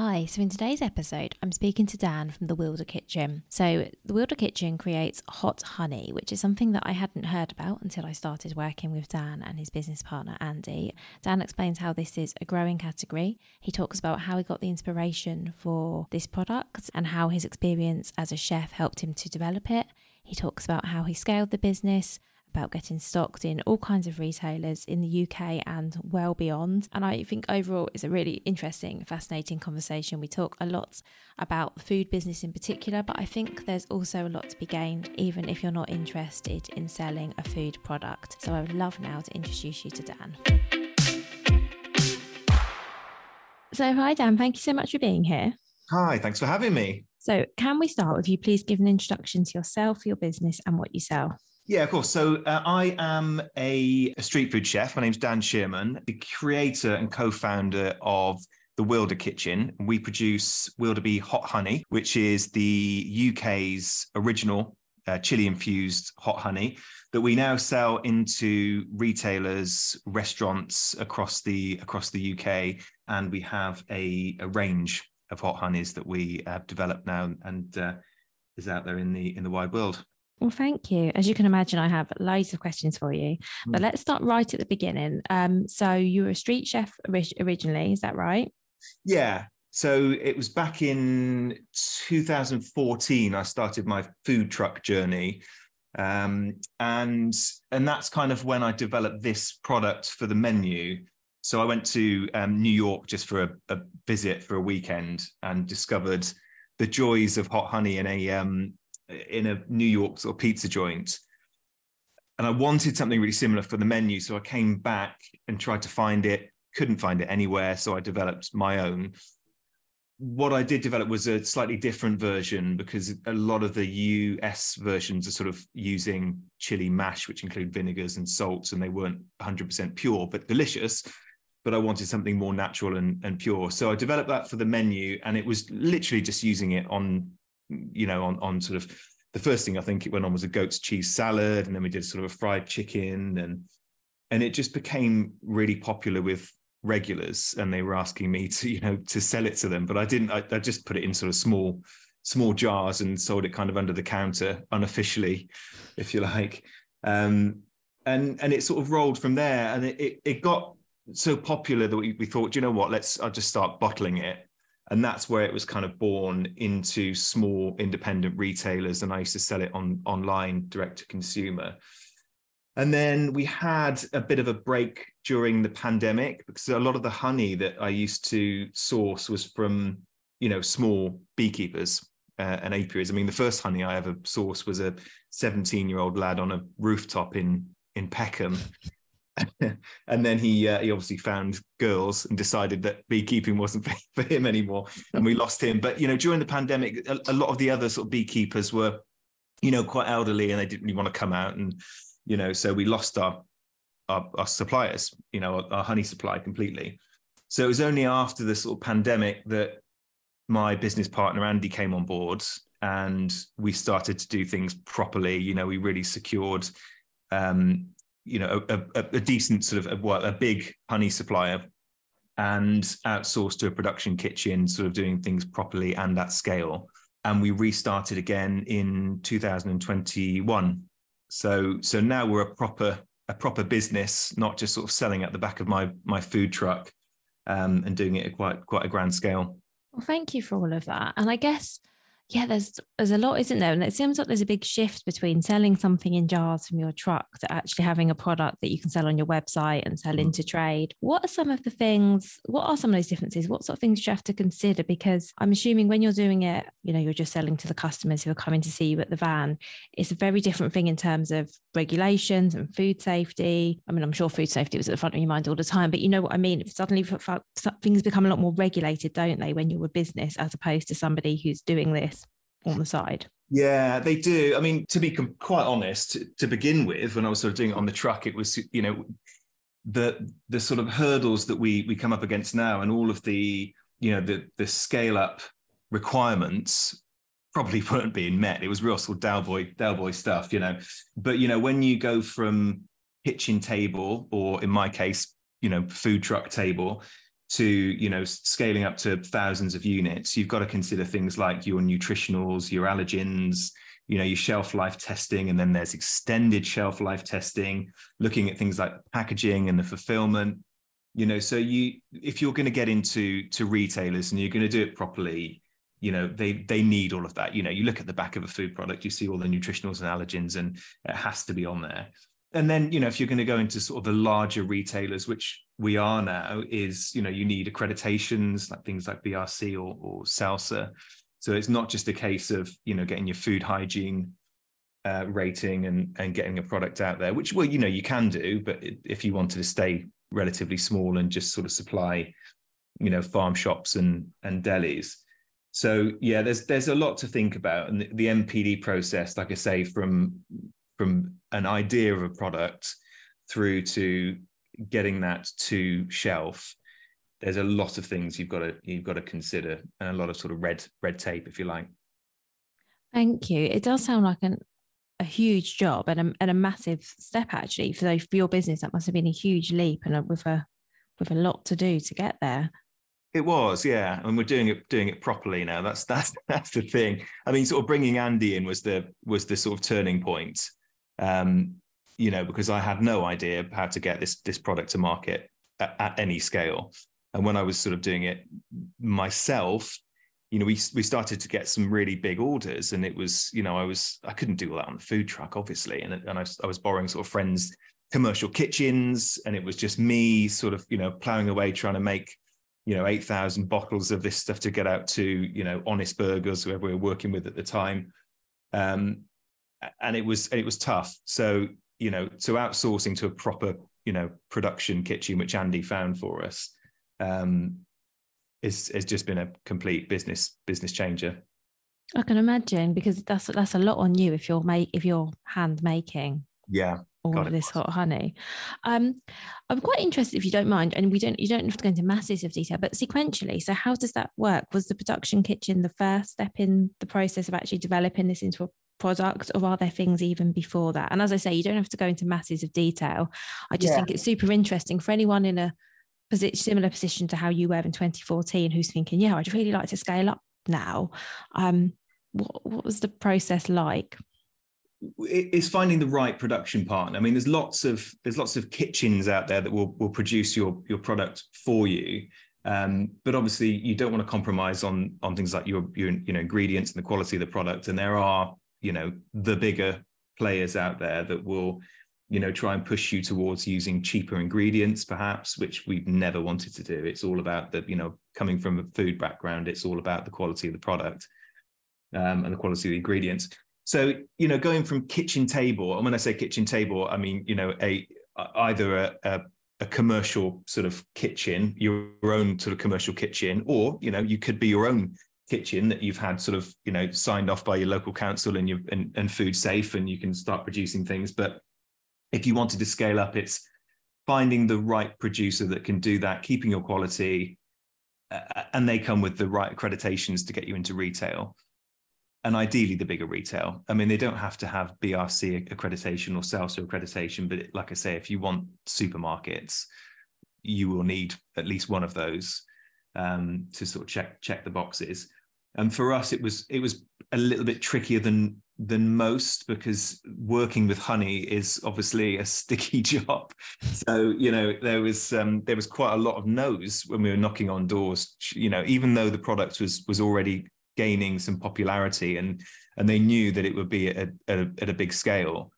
Hi, so in today's episode, I'm speaking to Dan from the Wilder Kitchen. So, the Wilder Kitchen creates hot honey, which is something that I hadn't heard about until I started working with Dan and his business partner, Andy. Dan explains how this is a growing category. He talks about how he got the inspiration for this product and how his experience as a chef helped him to develop it. He talks about how he scaled the business, about getting stocked in all kinds of retailers in the UK and well beyond. And I think overall it's a really interesting, fascinating conversation. We talk a lot about the food business in particular, but I think there's also a lot to be gained even if you're not interested in selling a food product. So I would love now to introduce you to Dan. So, hi, Dan. Thank you so much for being here. Hi, thanks for having me. So, can we start with you please give an introduction to yourself, your business, and what you sell? Yeah, of course. So uh, I am a, a, street food chef. My name's Dan Shearman, the creator and co-founder of the Wilder Kitchen. We produce Wilder Bee Hot Honey, which is the UK's original uh, chili infused hot honey that we now sell into retailers, restaurants across the across the UK, and we have a, a range of hot honeys that we have developed now and uh, is out there in the in the wide world. Well, thank you. As you can imagine, I have loads of questions for you, but mm. let's start right at the beginning. Um, so you were a street chef originally, is that right? Yeah. So it was back in 2014 I started my food truck journey. Um, and and that's kind of when I developed this product for the menu. So I went to um, New York just for a, a, visit for a weekend and discovered the joys of hot honey in a um, in a New York sort of pizza joint. And I wanted something really similar for the menu. So I came back and tried to find it, couldn't find it anywhere. So I developed my own. What I did develop was a slightly different version because a lot of the US versions are sort of using chili mash, which include vinegars and salts, and they weren't 100% pure, but delicious. But I wanted something more natural and, and pure. So I developed that for the menu, and it was literally just using it on you know, on on sort of the first thing I think it went on was a goat's cheese salad, and then we did sort of a fried chicken, and and it just became really popular with regulars, and they were asking me to you know to sell it to them, but I didn't. I, I just put it in sort of small small jars and sold it kind of under the counter unofficially, if you like. Um, and and it sort of rolled from there, and it it, it got so popular that we, we thought, you know what, let's I'll just start bottling it and that's where it was kind of born into small independent retailers and i used to sell it on online direct to consumer. And then we had a bit of a break during the pandemic because a lot of the honey that i used to source was from you know small beekeepers uh, and apiaries. I mean the first honey i ever sourced was a 17 year old lad on a rooftop in in peckham and then he uh, he obviously found girls and decided that beekeeping wasn't for him anymore, and we lost him. But you know, during the pandemic, a, a, lot of the other sort of beekeepers were, you know, quite elderly, and they didn't really want to come out, and you know, so we lost our our, our suppliers, you know, our, our honey supply completely. So it was only after the sort of pandemic that my business partner Andy came on board, and we started to do things properly. You know, we really secured um, you know a, a, a decent sort of a, well, a big honey supplier and outsourced to a production kitchen, sort of doing things properly and at scale. And we restarted again in 2021. So so now we're a proper a proper business, not just sort of selling at the back of my my food truck um, and doing it at quite quite a grand scale. Well, thank you for all of that. And I guess yeah, there's there's a lot, isn't there? And it seems like there's a big shift between selling something in jars from your truck to actually having a product that you can sell on your website and sell mm. into trade. What are some of the things? What are some of those differences? What sort of things do you have to consider? Because I'm assuming when you're doing it, you know, you're just selling to the customers who are coming to see you at the van. It's a very different thing in terms of regulations and food safety. I mean, I'm sure food safety was at the front of your mind all the time, but you know what I mean. Suddenly, things become a lot more regulated, don't they, when you're a business as opposed to somebody who's doing this on the side. Yeah, they do. I mean, to be quite honest, to begin with, when I was sort of doing it on the truck, it was you know the the sort of hurdles that we we come up against now, and all of the you know the the scale up requirements probably weren't being met. It was real sort of Del Boy Dalboy stuff, you know. But you know, when you go from kitchen table, or in my case, you know, food truck table, to you know scaling up to thousands of units you've got to consider things like your nutritionals your allergens you know your shelf life testing and then there's extended shelf life testing looking at things like packaging and the fulfillment. You know so you if you're going to get into to retailers and you're going to do it properly you know they they need all of that. You know you look at the back of a food product you see all the nutritionals and allergens and it has to be on there and then you know if you're going to go into sort of the larger retailers which we are now is you know you need accreditations like things like brc or, or SALSA. So it's not just a case of you know getting your food hygiene uh, rating and and getting a product out there which well you know you can do but if you wanted to stay relatively small and just sort of supply you know farm shops and and delis. So yeah there's there's a lot to think about. And the, the NPD process like i say from from an idea of a product through to getting that to shelf there's a lot of things you've got to you've got to consider and a lot of sort of red red tape if you like. Thank you. It does sound like an, a huge job and a, and a massive step actually for, for your business. That must have been a huge leap and a, with a with a lot to do to get there. It was, yeah, and we're doing it doing it properly now. That's that's that's the thing. I mean, sort of bringing Andy in was the was the sort of turning point um, you know, because I had no idea how to get this this product to market at, at, any scale. And when I was sort of doing it myself, you know, we we started to get some really big orders, and it was, you know, I was I couldn't do all that on the food truck, obviously, and and I, I was borrowing sort of friends' commercial kitchens, and it was just me sort of, you know, plowing away trying to make you know 8000 bottles of this stuff to get out to you know honest burgers whoever we were working with at the time um, and it was it was tough. So you know, so outsourcing to a proper you know production kitchen, which Andy found for us, um, is has just been a complete business business changer. I can imagine because that's that's a lot on you if you're make if you're hand making. Yeah. All of this hot honey. Um, I'm quite interested if you don't mind, and we don't you don't have to go into masses of detail, but sequentially. So how does that work? Was the production kitchen the first step in the process of actually developing this into a product or are there things even before that? And as i say you don't have to go into masses of detail. I just yeah. think it's super interesting for anyone in a position, similar position to how you were in 2014 who's thinking yeah i'd really like to scale up now. Um what, what was the process like? It's finding the right production partner. I mean there's lots of there's lots of kitchens out there that will will produce your your product for you. Um, but obviously you don't want to compromise on on things like your, your you know ingredients and the quality of the product. And there are you know the bigger players out there that will you know try and push you towards using cheaper ingredients perhaps which we've never wanted to do. It's all about the you know coming from a food background it's all about the quality of the product um, and the quality of the ingredients. So you know going from kitchen table and when i say kitchen table i mean you know a either a, a, a commercial sort of kitchen your own sort of commercial kitchen or you know you could be your own kitchen that you've had sort of you know signed off by your local council and you and, and food safe and you can start producing things but if you wanted to scale up it's finding the right producer that can do that keeping your quality uh, and they come with the right accreditations to get you into retail and ideally the bigger retail. I mean, they don't have to have BRC accreditation or SALSA accreditation, but like I say, if you want supermarkets, you will need at least one of those um, to sort of check check the boxes. And for us, it was it was a little bit trickier than than most because working with honey is obviously a sticky job. So you know there was um, there was quite a lot of no's when we were knocking on doors. You know, even though the product was was already gaining some popularity and and they knew that it would be at, at, a, at a big scale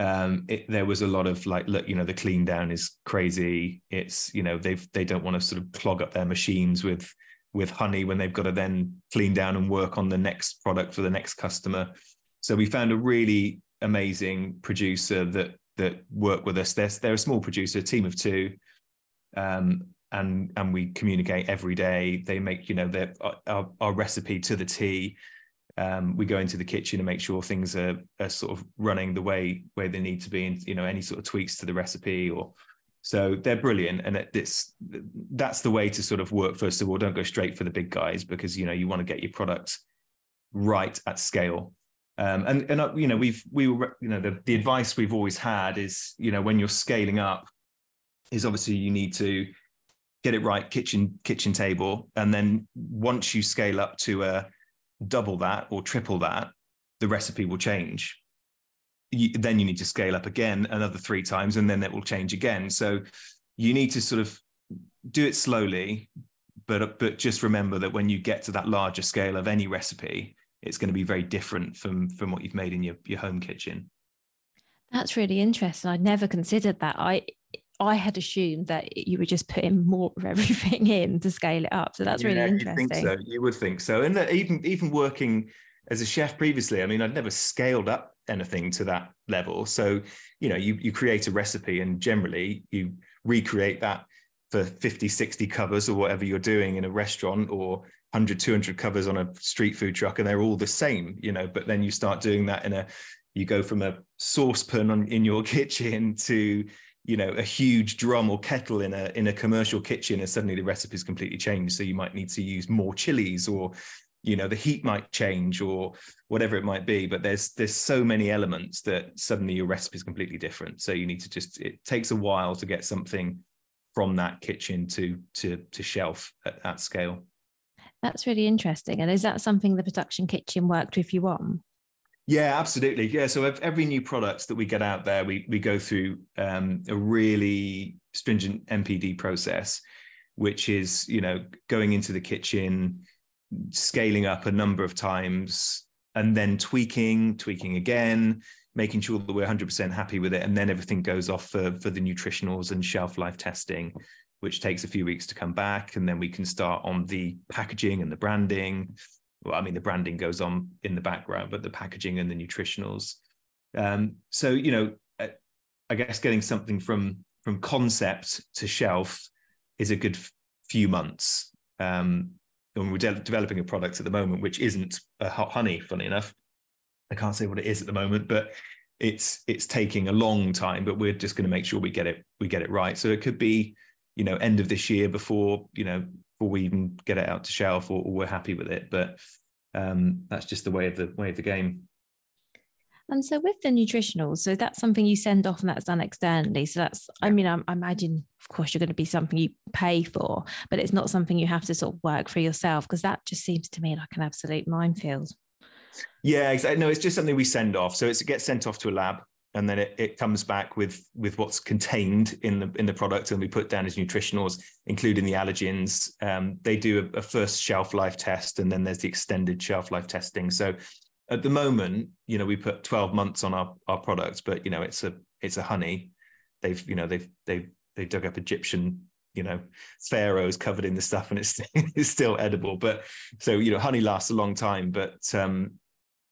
um, it, there was a lot of like look you know the clean down is crazy it's you know they've they don't want to sort of clog up their machines with with honey when they've got to then clean down and work on the next product for the next customer so we found a really amazing producer that that work with us they're, they're a small producer a team of two um, and and we communicate every day. They make you know their our, our recipe to the T. Um, we go into the kitchen and make sure things are, are sort of running the way way they need to be, and you know any sort of tweaks to the recipe or so they're brilliant, and it's that's the way to sort of work. First of all, don't go straight for the big guys because you know you want to get your product right at scale. Um, and and uh, you know we've we were you know the the advice we've always had is you know when you're scaling up is obviously you need to get it right kitchen kitchen table and then once you scale up to a double that or triple that the recipe will change you, then you need to scale up again another three times and then it will change again so you need to sort of do it slowly but but just remember that when you get to that larger scale of any recipe it's going to be very different from from what you've made in your your home kitchen that's really interesting i'd never considered that i I had assumed that you were just putting more of everything in to scale it up. So that's yeah, really interesting. so. You would think so. And even even working as a chef previously, I mean, I'd never scaled up anything to that level. So, you know, you you create a recipe and generally you recreate that for 50, 60 covers or whatever you're doing in a restaurant or 100, 200 covers on a street food truck and they're all the same, you know, but then you start doing that in a, you go from a saucepan on, in your kitchen to you know a huge drum or kettle in a in a commercial kitchen and suddenly the recipe's completely changed so you might need to use more chilies or you know the heat might change or whatever it might be but there's there's so many elements that suddenly your recipe is completely different. So you need to just it takes a while to get something from that kitchen to to to shelf at that scale. That's really interesting. And is that something the production kitchen worked with you on? Yeah, absolutely. Yeah, so every new product that we get out there, we we go through um, a really stringent NPD process, which is you know going into the kitchen, scaling up a number of times, and then tweaking, tweaking again, making sure that we're 100% happy with it, and then everything goes off for for the nutritionals and shelf life testing, which takes a few weeks to come back, and then we can start on the packaging and the branding well, I mean, the branding goes on in the background, but the packaging and the nutritionals. Um, so, you know, uh, I guess getting something from from concept to shelf is a good few months. Um, and we're de- developing a product at the moment which isn't a hot honey. Funny enough, I can't say what it is at the moment, but it's it's taking a long time. But we're just going to make sure we get it we get it right. So it could be, you know, end of this year before you know before we even get it out to shelf or, or we're happy with it. But um, that's just the way of the way of the game. And so with the nutritionals, so that's something you send off and that's done externally. So that's, I mean, I, I imagine, of course, you're going to be something you pay for, but it's not something you have to sort of work for yourself because that just seems to me like an absolute minefield. Yeah, exactly. No, it's just something we send off. So it gets sent off to a lab and then it, it comes back with with what's contained in the in the product and we put down as nutritionals including the allergens um, they do a, a, first shelf life test and then there's the extended shelf life testing so at the moment you know we put 12 months on our our products but you know it's a it's a honey they've you know they've they've they dug up egyptian you know pharaohs covered in the stuff and it's it's still edible but so you know honey lasts a long time but um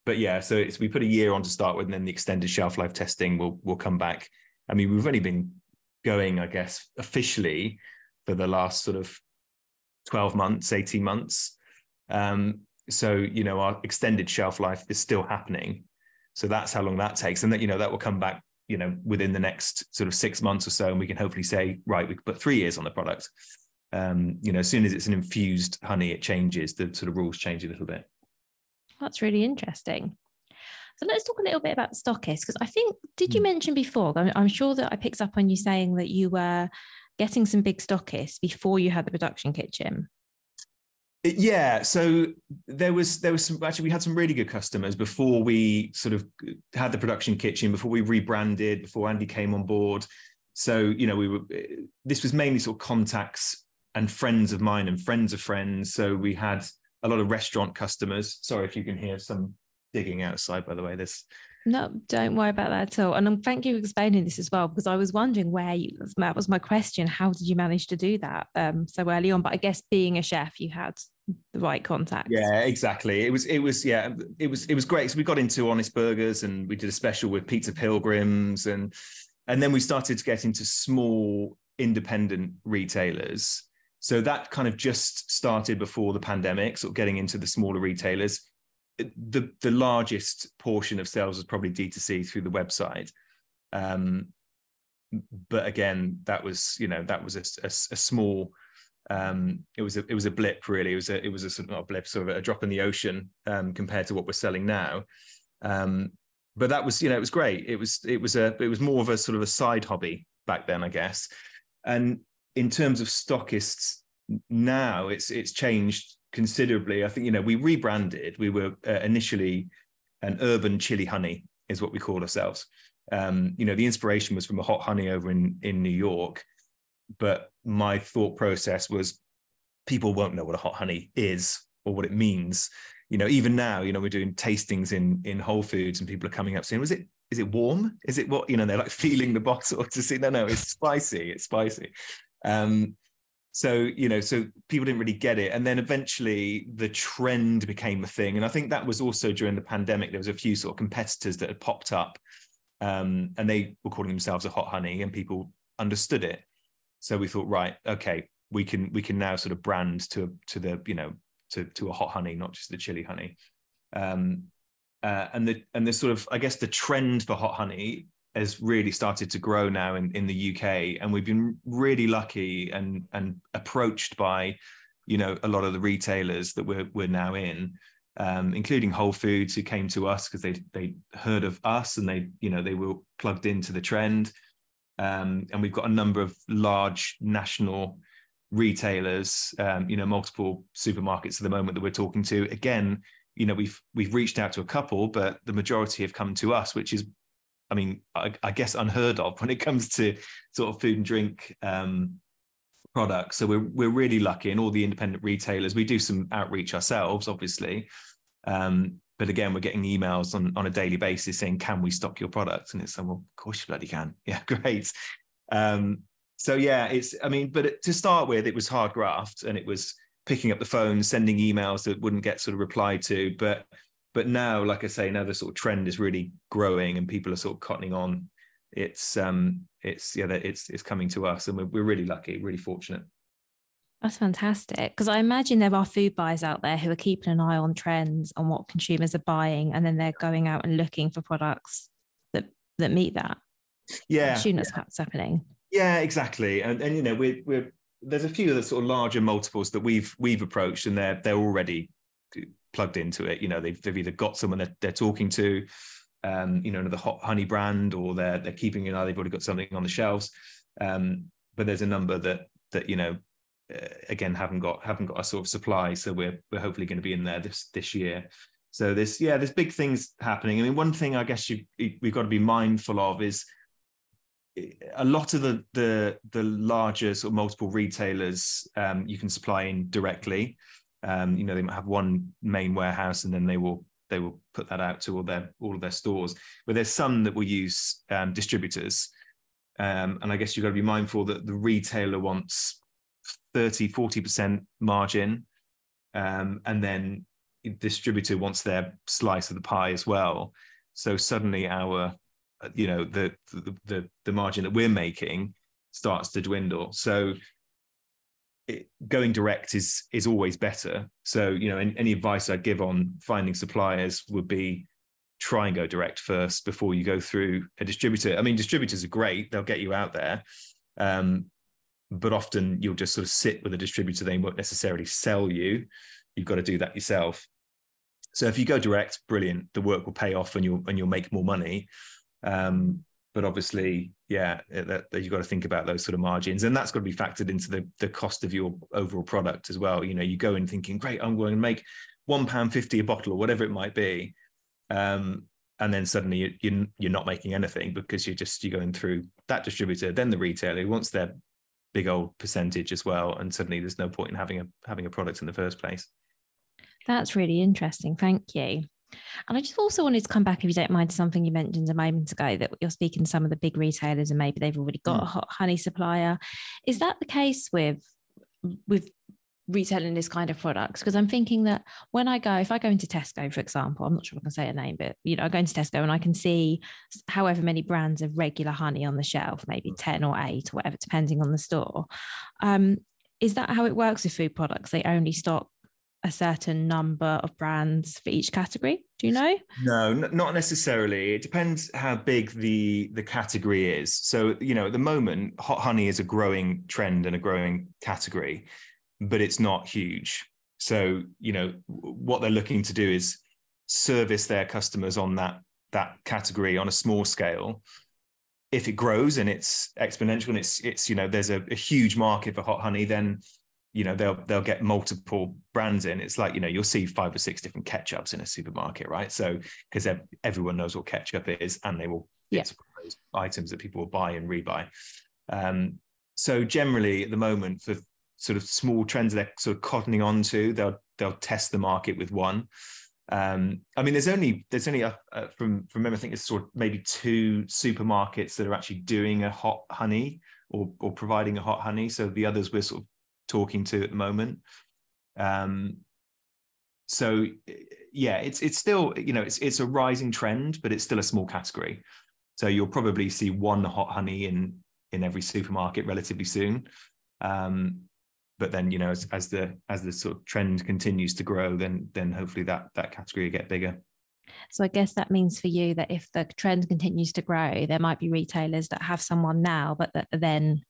but yeah, so it's we put a year on to start with, and then the extended shelf life testing will will come back. I mean, we've only been going, I guess, officially for the last sort of 12 months, 18 months. Um, so, you know, our extended shelf life is still happening. So that's how long that takes. And that, you know, that will come back, you know, within the next sort of six months or so. And we can hopefully say, right, we could put three years on the product. Um, you know, as soon as it's an infused honey, it changes, the sort of rules change a little bit. That's really interesting. So let's talk a little bit about stockists because I think did you mm. mention before? I'm, I'm, sure that I picked up on you saying that you were getting some big stockists before you had the production kitchen. Yeah, so there was there was some actually we had some really good customers before we sort of had the production kitchen before we rebranded before Andy came on board. So you know we were this was mainly sort of contacts and friends of mine and friends of friends. So we had a lot of restaurant customers. Sorry if you can hear some digging outside, by the way. This no, don't worry about that at all. And um, thank you for explaining this as well, because I was wondering where you, that was my question. How did you manage to do that um, so early on? But I guess being a chef, you had the right contacts. Yeah, exactly. It was, it was, yeah, it was, it was great. So we got into Honest Burgers and we did a special with Pizza Pilgrims and, and then we started to get into small independent retailers. So that kind of just started before the pandemic, sort of getting into the smaller retailers the the largest portion of sales was probably D2C through the website. Um, but again, that was you know that was a, a, a small. Um, it was a it was a blip really. It was a it was a sort of not a blip, sort of a drop in the ocean um, compared to what we're selling now. Um, but that was you know it was great. It was it was a it was more of a sort of a side hobby back then, I guess. And in terms of stockists now, it's it's changed considerably. I think you know we rebranded. We were uh, initially an urban chili honey, is what we call ourselves. Um, you know, the inspiration was from a hot honey over in in New York, but my thought process was people won't know what a hot honey is or what it means. You know, even now, you know, we're doing tastings in in Whole Foods, and people are coming up saying, "Was it is it warm? Is it what you know?" They're like feeling the bottle to see. No, no, it's spicy. It's spicy. Um, so you know so people didn't really get it and then eventually the trend became a thing and i think that was also during the pandemic there was a few sort of competitors that had popped up um, and they were calling themselves a hot honey and people understood it so we thought right okay we can we can now sort of brand to to the you know to to a hot honey not just the chili honey um, uh, and the and the sort of i guess the trend for hot honey has really started to grow now in, in the UK. And we've been really lucky and and approached by, you know, a lot of the retailers that we're we're now in, um, including Whole Foods, who came to us because they they heard of us and they, you know, they were plugged into the trend. Um, and we've got a number of large national retailers, um, you know, multiple supermarkets at the moment that we're talking to. Again, you know, we've we've reached out to a couple, but the majority have come to us, which is I mean, I, I, guess unheard of when it comes to sort of food and drink um, products. So we're we're really lucky, and all the independent retailers. We do some outreach ourselves, obviously, um, but again, we're getting emails on on a daily basis saying, "Can we stock your products?" And it's like, "Well, of course you bloody can." Yeah, great. Um, so yeah, it's. I mean, but to start with, it was hard graft, and it was picking up the phone, sending emails that wouldn't get sort of replied to, but but now, like I say, now the sort of trend is really growing and people are sort of cottoning on. It's um, it's yeah, it's it's coming to us, and we're we're really lucky, really fortunate. That's fantastic because I imagine there are food buyers out there who are keeping an eye on trends on what consumers are buying, and then they're going out and looking for products that that meet that. Yeah, I assume that's what's happening. Yeah, exactly, and and you know we're we're there's a few of the sort of larger multiples that we've we've approached, and they're they're already plugged into it. You know, they've, they've either got someone that they're talking to, um, you know, another hot honey brand, or they're they're keeping an eye. They've already got something on the shelves. Um, but there's a number that that you know, again, haven't got haven't got a sort of supply. So we're we're hopefully going to be in there this this year. So there's yeah, there's big things happening. I mean, one thing I guess you we've got to be mindful of is a lot of the the the larger sort of multiple retailers um, you can supply in directly. Um, you know, they might have one main warehouse and then they will they will put that out to all their all of their stores. But there's some that will use um, distributors. Um, and I guess you've got to be mindful that the retailer wants 30, 40% margin. Um, and then distributor wants their slice of the pie as well. So suddenly our, you know, the the the, the margin that we're making starts to dwindle. So it, going direct is is always better. So you know, any, any advice I'd give on finding suppliers would be try and go direct first before you go through a distributor. I mean, distributors are great; they'll get you out there, um, but often you'll just sort of sit with a distributor; they won't necessarily sell you. You've got to do that yourself. So if you go direct, brilliant. The work will pay off, and you'll and you'll make more money. Um, but obviously, yeah, that, that you've got to think about those sort of margins, and that's got to be factored into the the cost of your overall product as well. You know, you go in thinking, great, I'm going to make one pound fifty a bottle or whatever it might be, um, and then suddenly you, you you're not making anything because you're just you're going through that distributor, then the retailer who wants their big old percentage as well, and suddenly there's no point in having a having a product in the first place. That's really interesting. Thank you. And I just also wanted to come back, if you don't mind, to something you mentioned a moment ago that you're speaking to some of the big retailers and maybe they've already got mm. a hot honey supplier. Is that the case with with retailing this kind of products? Because I'm thinking that when I go, if I go into Tesco, for example, I'm not sure if I can say a name, but you know, I go into Tesco and I can see however many brands of regular honey on the shelf, maybe 10 or 8 or whatever, depending on the store. Um, is that how it works with food products? They only stock a certain number of brands for each category do you know no n- not necessarily it depends how big the the category is so you know at the moment hot honey is a growing trend and a growing category but it's not huge. So you know what they're looking to do is service their customers on that that category on a small scale. If it grows and it's exponential and it's it's you know there's a, a huge market for hot honey then you know they'll they'll get multiple brands in. It's like you know you'll see five or six different ketchups in a supermarket right? So because everyone knows what ketchup is and they will yeah. items that people will buy and rebuy. Um, so generally at the moment for sort of small trends they're sort of cottoning onto they'll they'll test the market with one um, I mean, there's only there's only a, a, from from memory, I think it's sort of maybe two supermarkets that are actually doing a hot honey or or providing a hot honey. So the others we're sort of talking to at the moment. Um, so yeah, it's it's still you know it's it's a rising trend, but it's still a small category. So you'll probably see one hot honey in in every supermarket relatively soon. Um, but then you know as, as the as the sort of trend continues to grow, then then hopefully that that category will get bigger. So I guess that means for you that if the trend continues to grow, there might be retailers that have someone now, but that then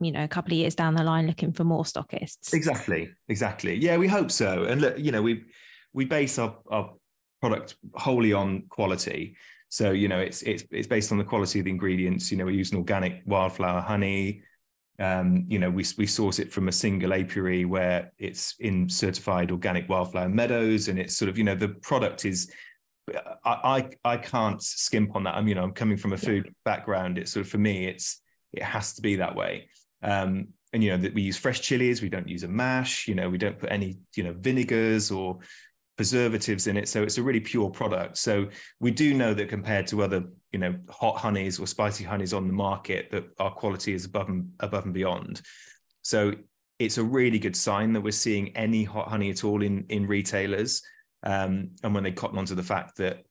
you know a couple of years down the line looking for more stockists. Exactly exactly. Yeah we hope so. And look you know we we base our, our product wholly on quality. So you know it's it's it's based on the quality of the ingredients. You know we use an organic wildflower honey um, you know we, we source it from a single apiary where it's in certified organic wildflower meadows and it's sort of you know the product is I, I I can't skimp on that. I'm, you know, I'm coming from a food background. It's sort of for me, it's it has to be that way. Um, and you know that we use fresh chilies. We don't use a mash. You know, we don't put any you know vinegars or preservatives in it. So it's a really pure product. So we do know that compared to other you know hot honeys or spicy honeys on the market, that our quality is above and above and beyond. So it's a really good sign that we're seeing any hot honey at all in in retailers. Um, and when they cotton onto the fact that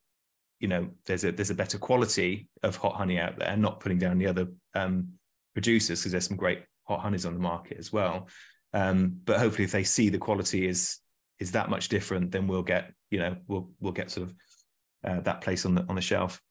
you know there's a there's a better quality of hot honey out there not putting down the other um, producers because there's some great hot honeys on the market as well um, but hopefully if they see the quality is is that much different then we'll get you know we'll we'll get sort of uh, that place on the on the shelf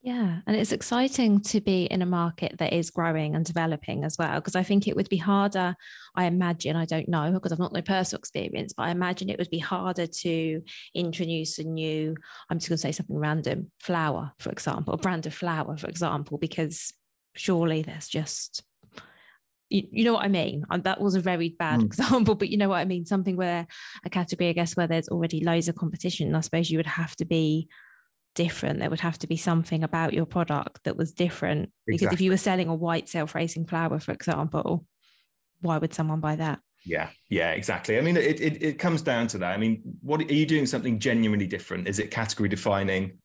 yeah, and it's exciting to be in a market that is growing and developing as well. Because I think it would be harder, I imagine, I don't know because I've not no personal experience, but I imagine it would be harder to introduce a new, I'm just going to say something random, flour, for example, a brand of flour, for example, because surely there's just you, you, know what I mean? And That was a very bad mm. example, but you know what I mean? Something where a category, I guess, where there's already loads of competition. I suppose you would have to be different. There would have to be something about your product that was different. Because exactly. if you were selling a white self-raising flour, for example, why would someone buy that? Yeah, yeah, exactly. I mean, it, it, it comes down to that. I mean, what are you doing something genuinely different? Is it category defining?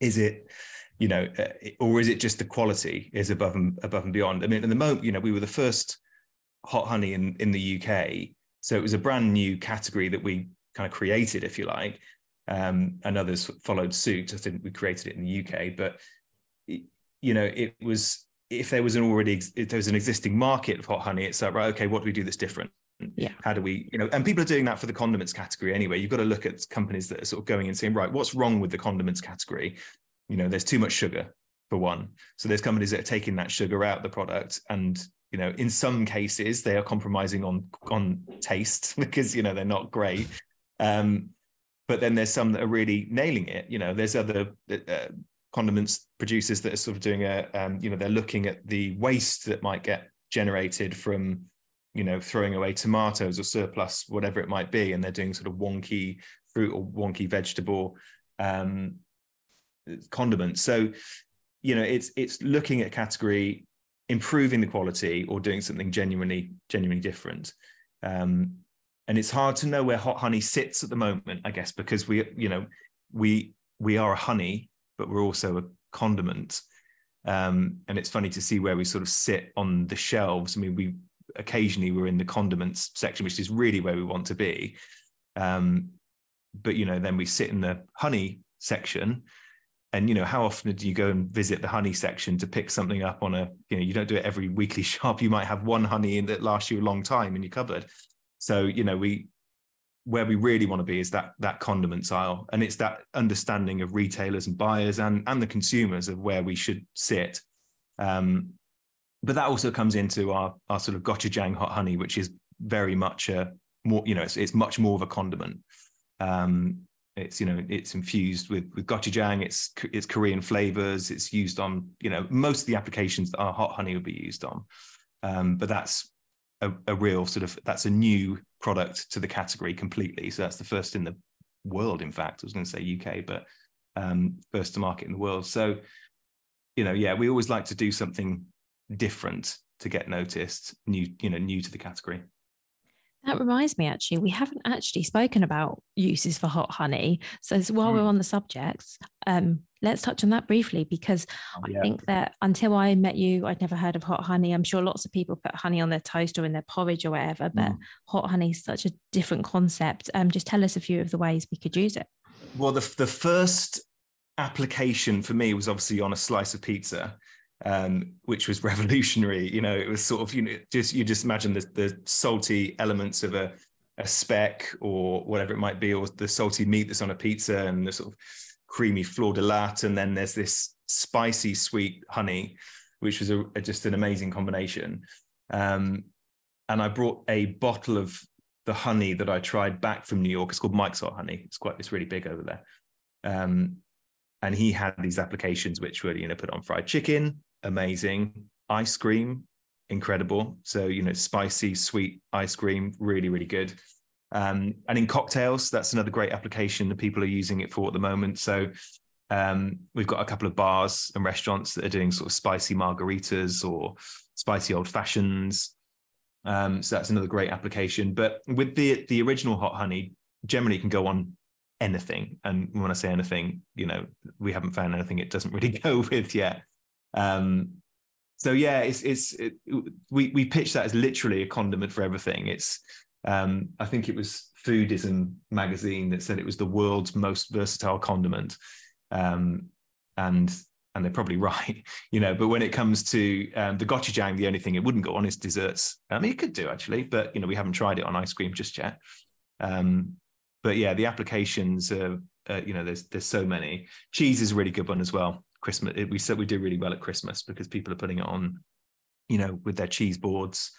Is it, you know, uh, or is it just the quality is above and above and beyond? I mean, at the moment, you know, we were the first hot honey in in the UK, so it was a brand new category that we kind of created, if you like um, and others followed suit. I think we created it in the UK, but you know, it was if there was an already if there was an existing market of hot honey, it's like right, okay, what do we do that's different? Yeah. How do we, you know, and people are doing that for the condiments category anyway. You've got to look at companies that are sort of going and saying, right, what's wrong with the condiments category? You know, there's too much sugar for one. So there's companies that are taking that sugar out the product and you know in some cases they are compromising on on taste because you know they're not great um but then there's some that are really nailing it. You know, there's other uh, condiments producers that are sort of doing a, um, you know, they're looking at the waste that might get generated from, you know, throwing away tomatoes or surplus, whatever it might be, and they're doing sort of wonky fruit or wonky vegetable um, condiments. So, you know, it's it's looking at category, improving the quality, or doing something genuinely genuinely different. Um, and it's hard to know where hot honey sits at the moment, I guess, because we, you know, we we are a honey, but we're also a condiment. Um, and it's funny to see where we sort of sit on the shelves. I mean, we occasionally we're in the condiments section, which is really where we want to be. Um, but you know, then we sit in the honey section. And you know, how often do you go and visit the honey section to pick something up on a, you know, you don't do it every weekly shop. You might have one honey that lasts you a long time in your cupboard. So, you know, we where we really want to be is that that condiments aisle. And it's that understanding of retailers and buyers and, and the consumers of where we should sit. Um, but that also comes into our our sort of gochujang hot honey, which is very much a more, you know, it's, it's much more of a condiment. Um, it's you know it's infused with with gochujang. It's it's Korean flavors. It's used on you know most of the applications that our hot honey would be used on. Um, but that's a, a, real sort of that's a new product to the category completely. So that's the first in the world. In fact, I was going to say UK, but um, first to market in the world. So you know, yeah, we always like to do something different to get noticed, new you know, new to the category. That reminds me, actually, we haven't actually spoken about uses for hot honey. So, so while mm. we're on the subject, um, let's touch on that briefly because oh, yeah. I think that until I met you, I'd never heard of hot honey. I'm sure lots of people put honey on their toast or in their porridge or whatever, but mm. hot honey is such a different concept. Um, just tell us a few of the ways we could use it. Well, the, the first application for me was obviously on a slice of pizza um, which was revolutionary. You know, it was sort of you know just you just imagine the, the salty elements of a a speck or whatever it might be, or the salty meat that's on a pizza and the sort of creamy fleur de lat, and then there's this spicy sweet honey, which was a, a, just an amazing combination. Um, and I brought a bottle of the honey that I tried back from New York. It's called Mike's Hot Honey. It's quite it's really big over there. Um, and he had these applications which were you know put on fried chicken amazing. Ice cream, incredible. So, you know, spicy, sweet ice cream, really, really good. Um, and in cocktails, that's another great application that people are using it for at the moment. So, um, we've got a couple of bars and restaurants that are doing sort of spicy margaritas or spicy old fashions. Um, so that's another great application. But with the the original hot honey, generally can go on anything. And when I say anything, you know, we haven't found anything it doesn't really go with yet. Um, so yeah, it's it's it, we we pitch that as literally a condiment for everything. It's um, I think it was Foodism magazine that said it was the world's most versatile condiment, um, and and they're probably right, you know. But when it comes to um, the gochujang, the only thing it wouldn't go on is desserts. I mean, it could do actually, but you know, we haven't tried it on ice cream just yet. Um, but yeah, the applications, are, uh, you know, there's there's so many. Cheese is a really good one as well. Christmas. We said we do really well at Christmas because people are putting it on, you know, with their cheese boards,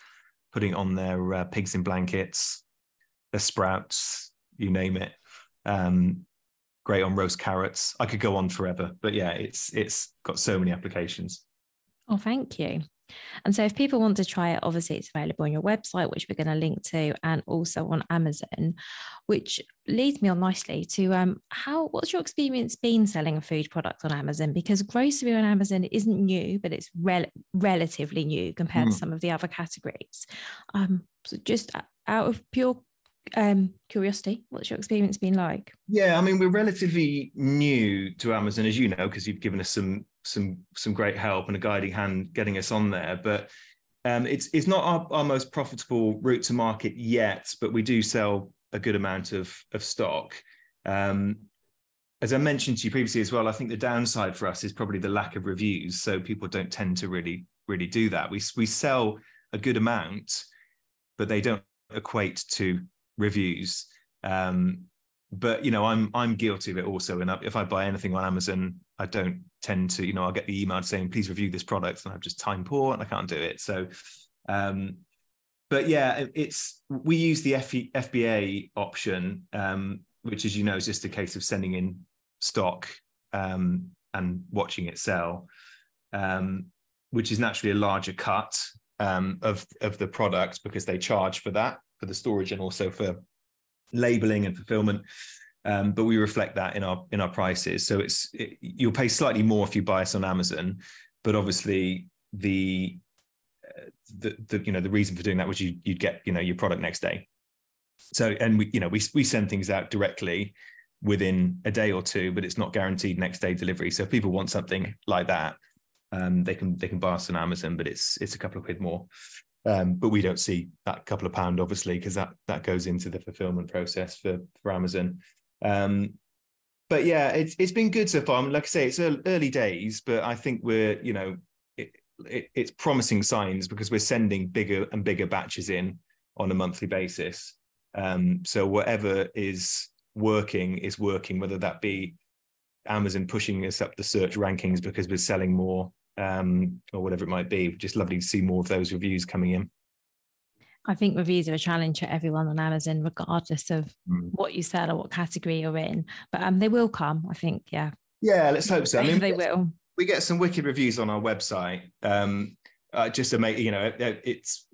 putting on their uh, pigs in blankets, their sprouts, you name it. Um, great on roast carrots. I could go on forever, but yeah, it's it's got so many applications. Oh, thank you. And so, if people want to try it, obviously it's available on your website, which we're going to link to, and also on Amazon, which leads me on nicely to um, how what's your experience been selling a food product on Amazon? Because grocery on Amazon isn't new, but it's rel- relatively new compared mm. to some of the other categories. Um, so just out of pure um, curiosity, what's your experience been like? Yeah, I mean, we're relatively new to Amazon, as you know, because you've given us some some some great help and a guiding hand getting us on there. But um, it's it's not our, our most profitable route to market yet, but we do sell a good amount of of stock. Um, as I mentioned to you previously as well, I think the downside for us is probably the lack of reviews. So people don't tend to really really do that. We we sell a good amount, but they don't equate to reviews. Um, but you know, I'm I'm guilty of it also. And if I buy anything on Amazon, I don't tend to, you know, I'll get the email saying, please review this product, and I'm just time poor and I can't do it. So, um, but yeah, it's we use the FBA option, um, which as you know is just a case of sending in stock um, and watching it sell, um, which is naturally a larger cut um, of of the product because they charge for that for the storage and also for labeling and fulfillment. Um, but we reflect that in our in our prices. So it's it, you'll pay slightly more if you buy us on Amazon, but obviously the uh, the, the you know the reason for doing that was you you'd get you know your product next day. So and we you know we we send things out directly within a day or two, but it's not guaranteed next day delivery. So if people want something like that, um, they can they can buy us on Amazon, but it's it's a couple of quid more. Um, but we don't see that couple of pound obviously because that that goes into the fulfillment process for for Amazon. Um, but yeah, it's it's been good so far. I mean, like I say, it's early days, but I think we're you know it, it, it's promising signs because we're sending bigger and bigger batches in on a monthly basis. Um, so whatever is working is working, whether that be Amazon pushing us up the search rankings because we're selling more, um, or whatever it might be. Just lovely to see more of those reviews coming in. I think reviews are a challenge for everyone on Amazon, regardless of mm. what you sell or what category you're in. But um, they will come, I think. Yeah. Yeah, let's hope so. I mean, they will. We get some wicked reviews on our website. Um, uh, just to make you know, it's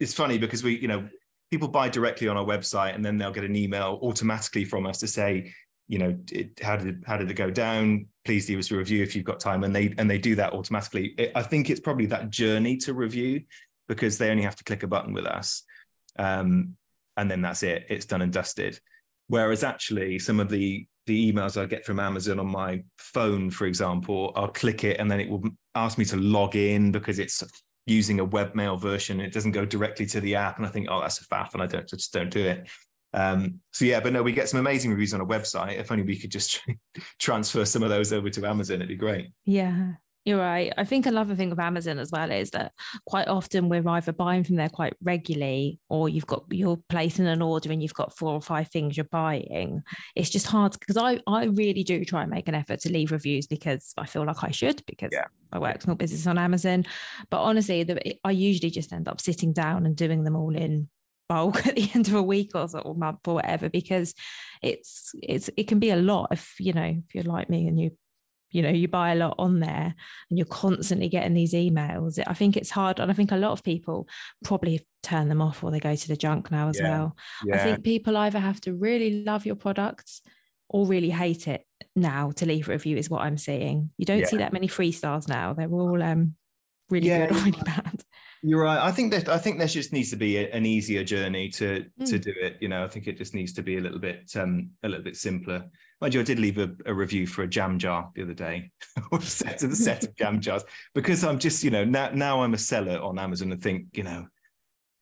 it's funny because we, you know, people buy directly on our website and then they'll get an email automatically from us to say, you know, it, how did how did it go down? Please leave us a review if you've got time, and they and they do that automatically. It, I think it's probably that journey to review because they only have to click a button with us. Um, and then that's it, it's done and dusted. Whereas actually, some of the the emails I get from Amazon on my phone, for example, I'll click it and then it will ask me to log in because it's using a webmail version. It doesn't go directly to the app, and I think, oh, that's a faff, and I don't just don't do it. Um, so yeah, but no, we get some amazing reviews on a website. If only we could just transfer some of those over to Amazon, it'd be great. Yeah, you're right. I think another thing with Amazon as well is that quite often we're either buying from there quite regularly or you've got you're placing an order and you've got four or five things you're buying. It's just hard because I, I really do try and make an effort to leave reviews because I feel like I should because yeah. I work small business on Amazon. But honestly, the, I usually just end up sitting down and doing them all in bulk at the end of a week or, or month or whatever because it's it's it can be a lot if you know if you're like me and you you know you buy a lot on there and you're constantly getting these emails i think it's hard and i think a lot of people probably turn them off or they go to the junk now as yeah. well yeah. i think people either have to really love your products or really hate it now to leave a review is what i'm seeing you don't yeah. see that many free stars now they're all um really good or really bad you're right. I think that I think there just needs to be a, an easier journey to mm. to do it. You know, I think it just needs to be a little bit um, a little bit simpler. Mind you, I did leave a, a review for a jam jar the other day, or set of the set of jam jars, because I'm just you know now now I'm a seller on Amazon and think you know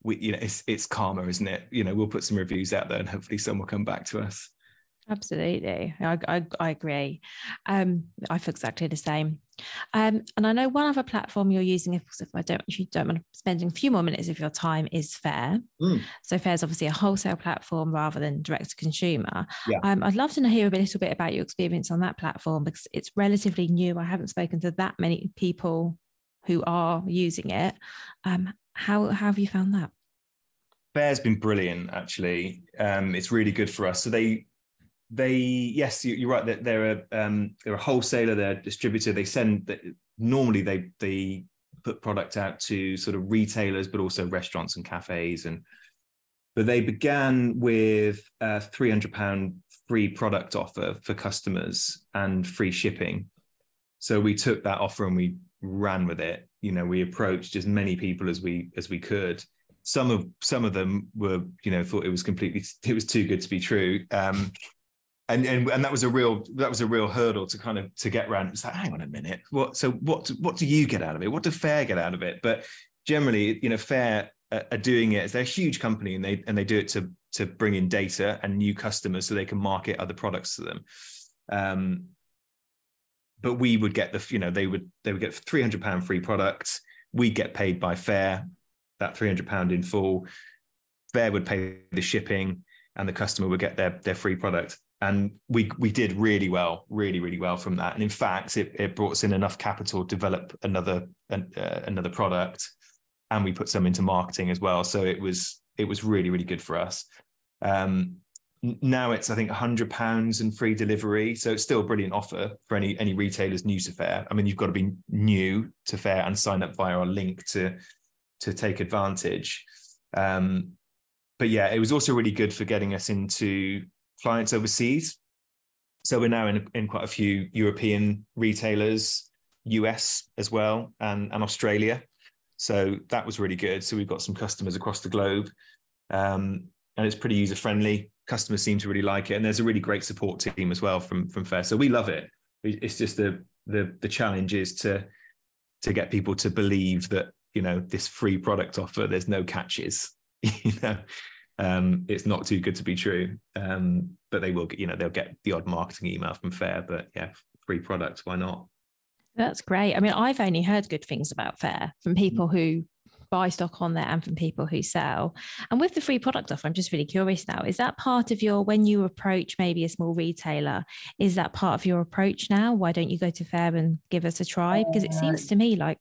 we you know it's it's karma, isn't it? You know, we'll put some reviews out there and hopefully some will come back to us. Absolutely. I, I, I agree. Um, I feel exactly the same. Um, and I know one other platform you're using, if, if I don't, if you don't mind spending a few more minutes of your time, is Faire. Mm. So Faire is obviously a wholesale platform rather than direct to consumer. Yeah. Um, I'd love to hear a little bit about your experience on that platform because it's relatively new. I haven't spoken to that many people who are using it. Um, how, how have you found that? Faire's been brilliant, actually. Um, it's really good for us. So they they yes you're right that they're a um, they're a wholesaler they're a distributor. They send normally they they put product out to sort of retailers but also restaurants and cafes and but they began with a 300 pound free product offer for customers and free shipping. So we took that offer and we ran with it. You know we approached as many people as we as we could. Some of some of them were you know thought it was completely it was too good to be true. Um and, and and that was a real that was a real hurdle to kind of to get around. It's like, hang on a minute, what? So what? What do you get out of it? What do Faire get out of it? But generally, you know, Faire are doing it. They're a huge company, and they and they do it to to bring in data and new customers, so they can market other products to them. Um, but we would get the, you know, they would they would get three hundred pound free products. We get paid by Faire that three hundred pound in full. Faire would pay the shipping, and the customer would get their their free product and we we did really well, really really well from that. And in fact, it, it brought us in enough capital to develop another uh, another product, and we put some into marketing as well. So it was it was really really good for us. Um, now it's I think hundred pounds and free delivery. So it's still a brilliant offer for any any retailers new to Faire. I mean, you've got to be new to Faire and sign up via our link to to take advantage. Um, but yeah, it was also really good for getting us into clients overseas. So we're now in, in quite a few European retailers, US as well, and, and Australia. So that was really good. So we've got some customers across the globe. Um, and it's pretty user friendly. Customers seem to really like it, and there's a really great support team as well from from Faire. So we love it. It's just the the the challenge is to to get people to believe that you know this free product offer. There's no catches. you know, um, it's not too good to be true. Um, but they will, you know, they'll get the odd marketing email from Faire. But yeah, free products, why not? That's great. I mean, I've only heard good things about Faire from people who buy stock on there and from people who sell. And with the free product offer, I'm just really curious now. Is that part of your when you approach maybe a small retailer? Is that part of your approach now? Why don't you go to Faire and give us a try? Because it seems uh, to me like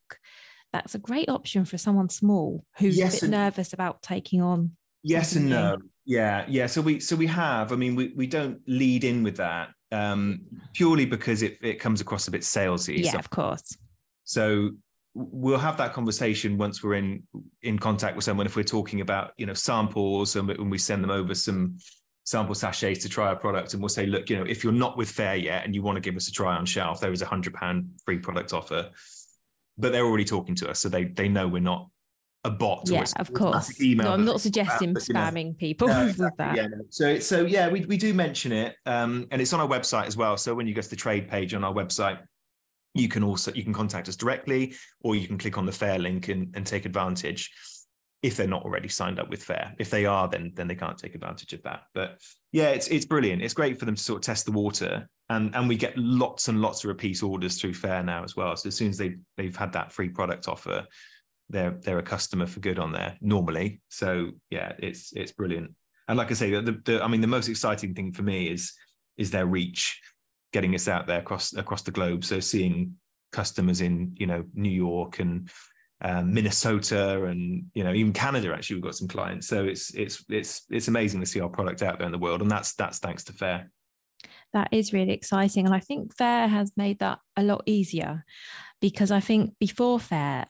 that's a great option for someone small who's yes, a bit nervous about taking on Yes and no. Yeah, yeah. So we so we have. I mean, we we don't lead in with that um, purely because it it comes across a bit salesy. Yeah, so, of course. So we'll have that conversation once we're in in contact with someone if we're talking about you know samples and when we send them over some sample sachets to try our product and we'll say look you know if you're not with Faire yet and you want to give us a try on shelf there is a hundred pound free product offer but they're already talking to us so they they know we're not a bot. Yeah, of course. Email no, I'm not suggesting spamming know, people no, exactly, with that. Yeah, no. So, so yeah, we, we do mention it, um, and it's on our website as well. So when you go to the trade page on our website, you can also you can contact us directly, or you can click on the Faire link and, and take advantage if they're not already signed up with Faire. If they are, then then they can't take advantage of that. But yeah, it's it's brilliant. It's great for them to sort of test the water, and and we get lots and lots of repeat orders through Faire now as well. So as soon as they they've had that free product offer, they're they're a customer for good on there normally. So yeah, it's it's brilliant. And like I say, the, the I mean, the most exciting thing for me is is their reach, getting us out there across across the globe. So seeing customers in you know New York and um, Minnesota and you know even Canada. Actually, we've got some clients. So it's it's it's it's amazing to see our product out there in the world, and that's that's thanks to Faire. That is really exciting, and I think Faire has made that a lot easier because I think before Faire,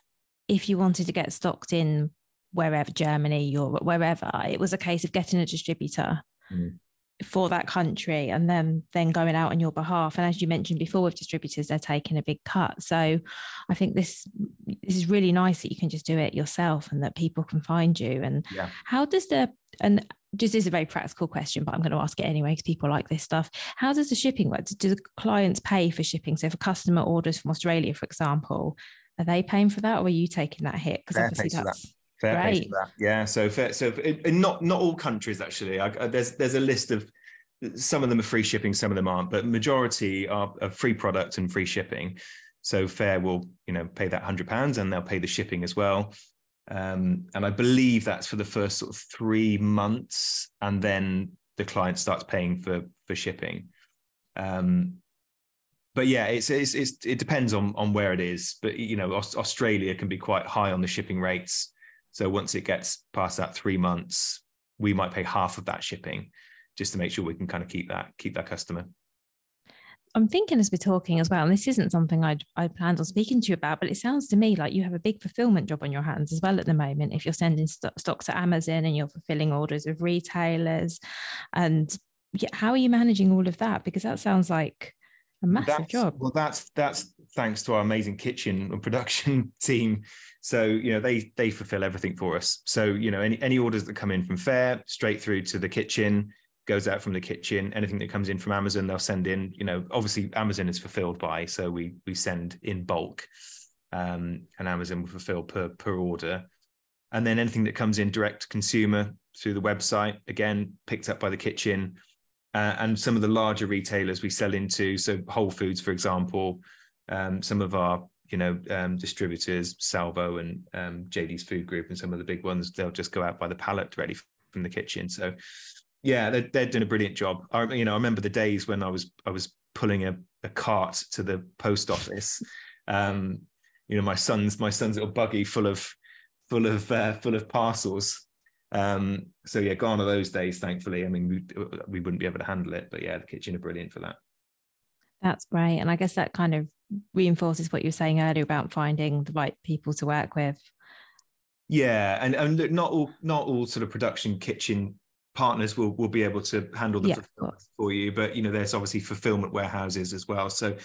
if you wanted to get stocked in wherever Germany, Europe, wherever, it was a case of getting a distributor mm. for that country and then then going out on your behalf. And as you mentioned before, with distributors, they're taking a big cut. So I think this this is really nice that you can just do it yourself and that people can find you. And yeah. how does the and just this is a very practical question, but I'm going to ask it anyway because people like this stuff. How does the shipping work? Do the clients pay for shipping? So if a customer orders from Australia, for example, are they paying for that, or are you taking that hit? Because obviously that's that. Faire. Yeah. So Faire, so in not not all countries actually. I, there's there's a list of some of them are free shipping, some of them aren't, but majority are, are free product and free shipping. So Faire will you know pay that hundred pounds and they'll pay the shipping as well. Um, and I believe that's for the first sort of three months, and then the client starts paying for for shipping. Um, but yeah, it's, it's, it's it depends on on where it is. But you know, Australia can be quite high on the shipping rates. So once it gets past that three months, we might pay half of that shipping just to make sure we can kind of keep that keep that customer. I'm thinking as we're talking as well, and this isn't something I'd I planned on speaking to you about, but it sounds to me like you have a big fulfillment job on your hands as well at the moment. If you're sending st- stock to Amazon and you're fulfilling orders of retailers, and yeah, how are you managing all of that? Because that sounds like a massive that's, job. Well, that's that's thanks to our amazing kitchen and production team. So you know they they fulfill everything for us. So you know any any orders that come in from Faire straight through to the kitchen goes out from the kitchen. Anything that comes in from Amazon, they'll send in. You know, obviously Amazon is fulfilled by, so we we send in bulk, um, and Amazon will fulfill per per order. And then anything that comes in direct to consumer through the website, again picked up by the kitchen uh, and some of the larger retailers we sell into. So Whole Foods, for example, um, some of our you know um, distributors, Salvo and um, JD's Food Group, and some of the big ones, they'll just go out by the pallet ready from the kitchen. So yeah, they're, they're doing a brilliant job. I, you know, I remember the days when I was I was pulling a, a cart to the post office. Um, you know, my son's my son's little buggy full of full of uh, full of parcels Um, so yeah, gone are those days. Thankfully, I mean, we we wouldn't be able to handle it, but yeah, the kitchen are brilliant for that. That's great, and I guess that kind of reinforces what you were saying earlier about finding the right people to work with. Yeah, and and not all not all sort of production kitchen partners will will be able to handle the Yeah, fulfillment for you, but you know, there's obviously fulfillment warehouses as well. So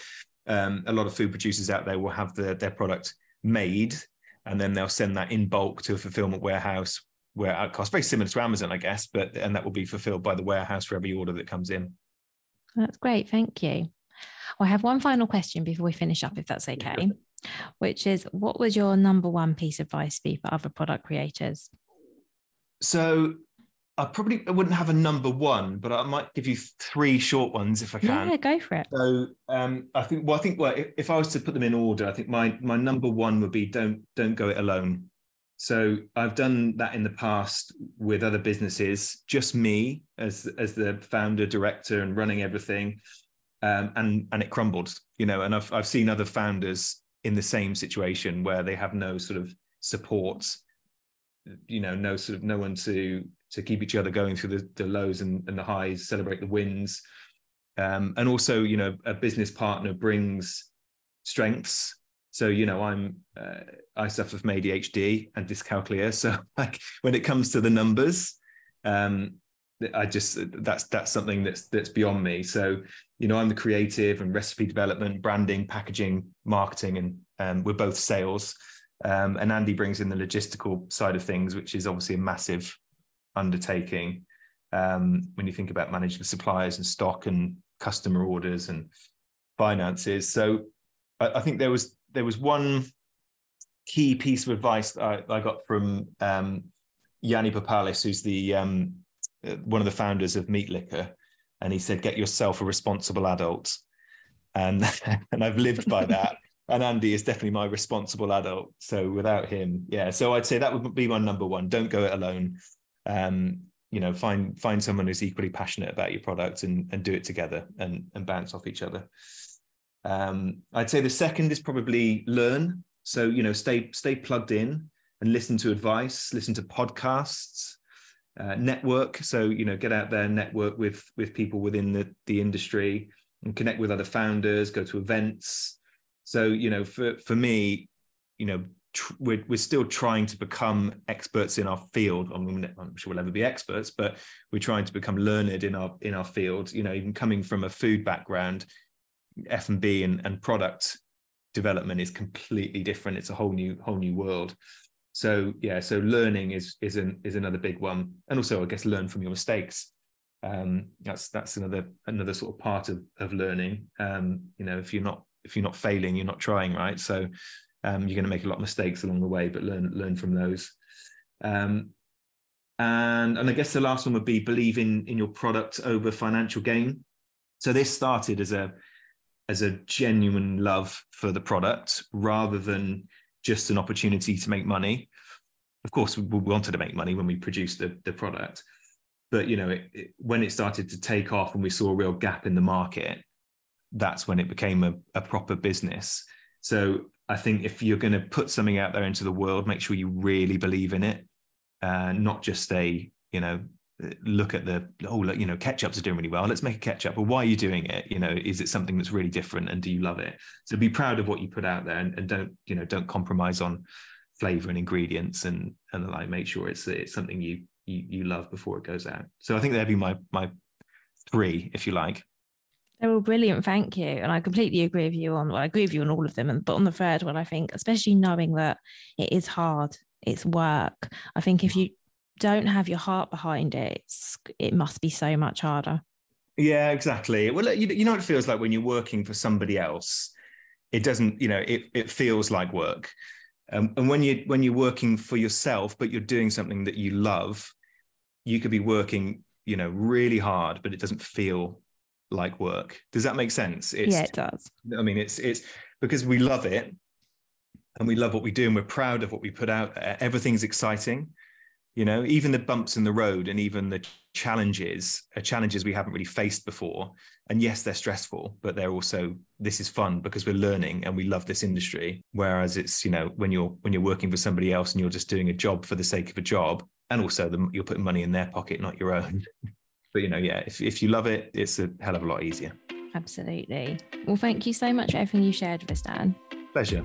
um, a lot of food producers out there will have the, their product made and then they'll send that in bulk to a fulfillment warehouse where at cost very similar to Amazon, I guess, but and that will be fulfilled by the warehouse for every order that comes in. That's great. Thank you. Well, I have one final question before we finish up, if that's okay, which is what would your number one piece of advice be for other product creators? So I probably I wouldn't have a number one, but I might give you three short ones if I can. Yeah, go for it. So um, I think well, I think well, if, if I was to put them in order, I think my my number one would be don't don't go it alone. So I've done that in the past with other businesses, just me as as the founder, director, and running everything, um, and and it crumbled, you know. And I've I've seen other founders in the same situation where they have no sort of support, you know, no sort of no one to to keep each other going through the, the lows and, and the highs, celebrate the wins, um, and also you know a business partner brings strengths so you know i'm uh, i suffer from adhd and dyscalculia. So like when it comes to the numbers um i just that's that's something that's that's beyond me. So you know i'm the creative and recipe development branding packaging marketing and um, we're both sales. Um, and andy brings in the logistical side of things which is obviously a massive undertaking. Um, when you think about managing suppliers and stock and customer orders and finances. So I, I think there was there was one key piece of advice that I, I got from um, Yianni Papoutsis, who's the um, uh, one of the founders of Meat Liquor, and he said, "Get yourself a responsible adult," and and I've lived by that. and Andy is definitely my responsible adult. So without him, yeah. So I'd say that would be my number one. Don't go it alone. Um, you know, find find someone who's equally passionate about your product and and do it together and and bounce off each other. Um, I'd say the second is probably learn. So you know, stay stay plugged in and listen to advice, listen to podcasts, uh, network. So you know, get out there, network with with people within the the industry, and connect with other founders. Go to events. So you know, for for me, you know, tr- we're we're still trying to become experts in our field. I mean, I'm sure we'll never be experts, but we're trying to become learned in our in our field. You know, even coming from a food background F&B and, and product development is completely different. It's a whole new whole new world. So yeah, so learning is is an is another big one, and also I guess learn from your mistakes. Um, that's that's another another sort of part of of learning. Um, you know, if you're not if you're not failing, you're not trying, right? So um, you're going to make a lot of mistakes along the way, but learn learn from those. Um, and and I guess the last one would be believe in in your product over financial gain. So this started as a as a genuine love for the product rather than just an opportunity to make money. Of course, we wanted to make money when we produced the, the product, but you know, it, it, when it started to take off and we saw a real gap in the market, that's when it became a, a proper business. So I think if you're going to put something out there into the world, make sure you really believe in it, uh, not just a you know look at the oh look, you know ketchups are doing really well. Let's make a ketchup. But why are you doing it? You know is it something that's really different and do you love it? So be proud of what you put out there and, and don't you know don't compromise on flavor and ingredients and and like. Make sure it's it's something you you you love before it goes out. So i think that'd be my my three if you like. They're all brilliant, thank you. And I completely agree with you on well, I agree with you on all of them. And but on the third one, I think, especially knowing that it is hard, it's work. I think if mm. you don't have your heart behind it, it must be so much harder. Yeah, exactly. Well, you, you know, it feels like when you're working for somebody else, it doesn't, you know, it, it feels like work. Um, and when you when you're working for yourself, but you're doing something that you love, you could be working, you know, really hard, but it doesn't feel like work. Does that make sense? It's, yeah, it does. I mean, it's it's because we love it, and we love what we do, and we're proud of what we put out there. Everything's exciting you know even the bumps in the road and even the challenges are challenges we haven't really faced before and yes they're stressful but they're also this is fun because we're learning and we love this industry whereas it's you know when you're when you're working for somebody else and you're just doing a job for the sake of a job and also the, you're putting money in their pocket, not your own. but you know, yeah, if, if you love it, it's a hell of a lot easier. Absolutely. Well, thank you so much for everything you shared with us, Dan. Pleasure.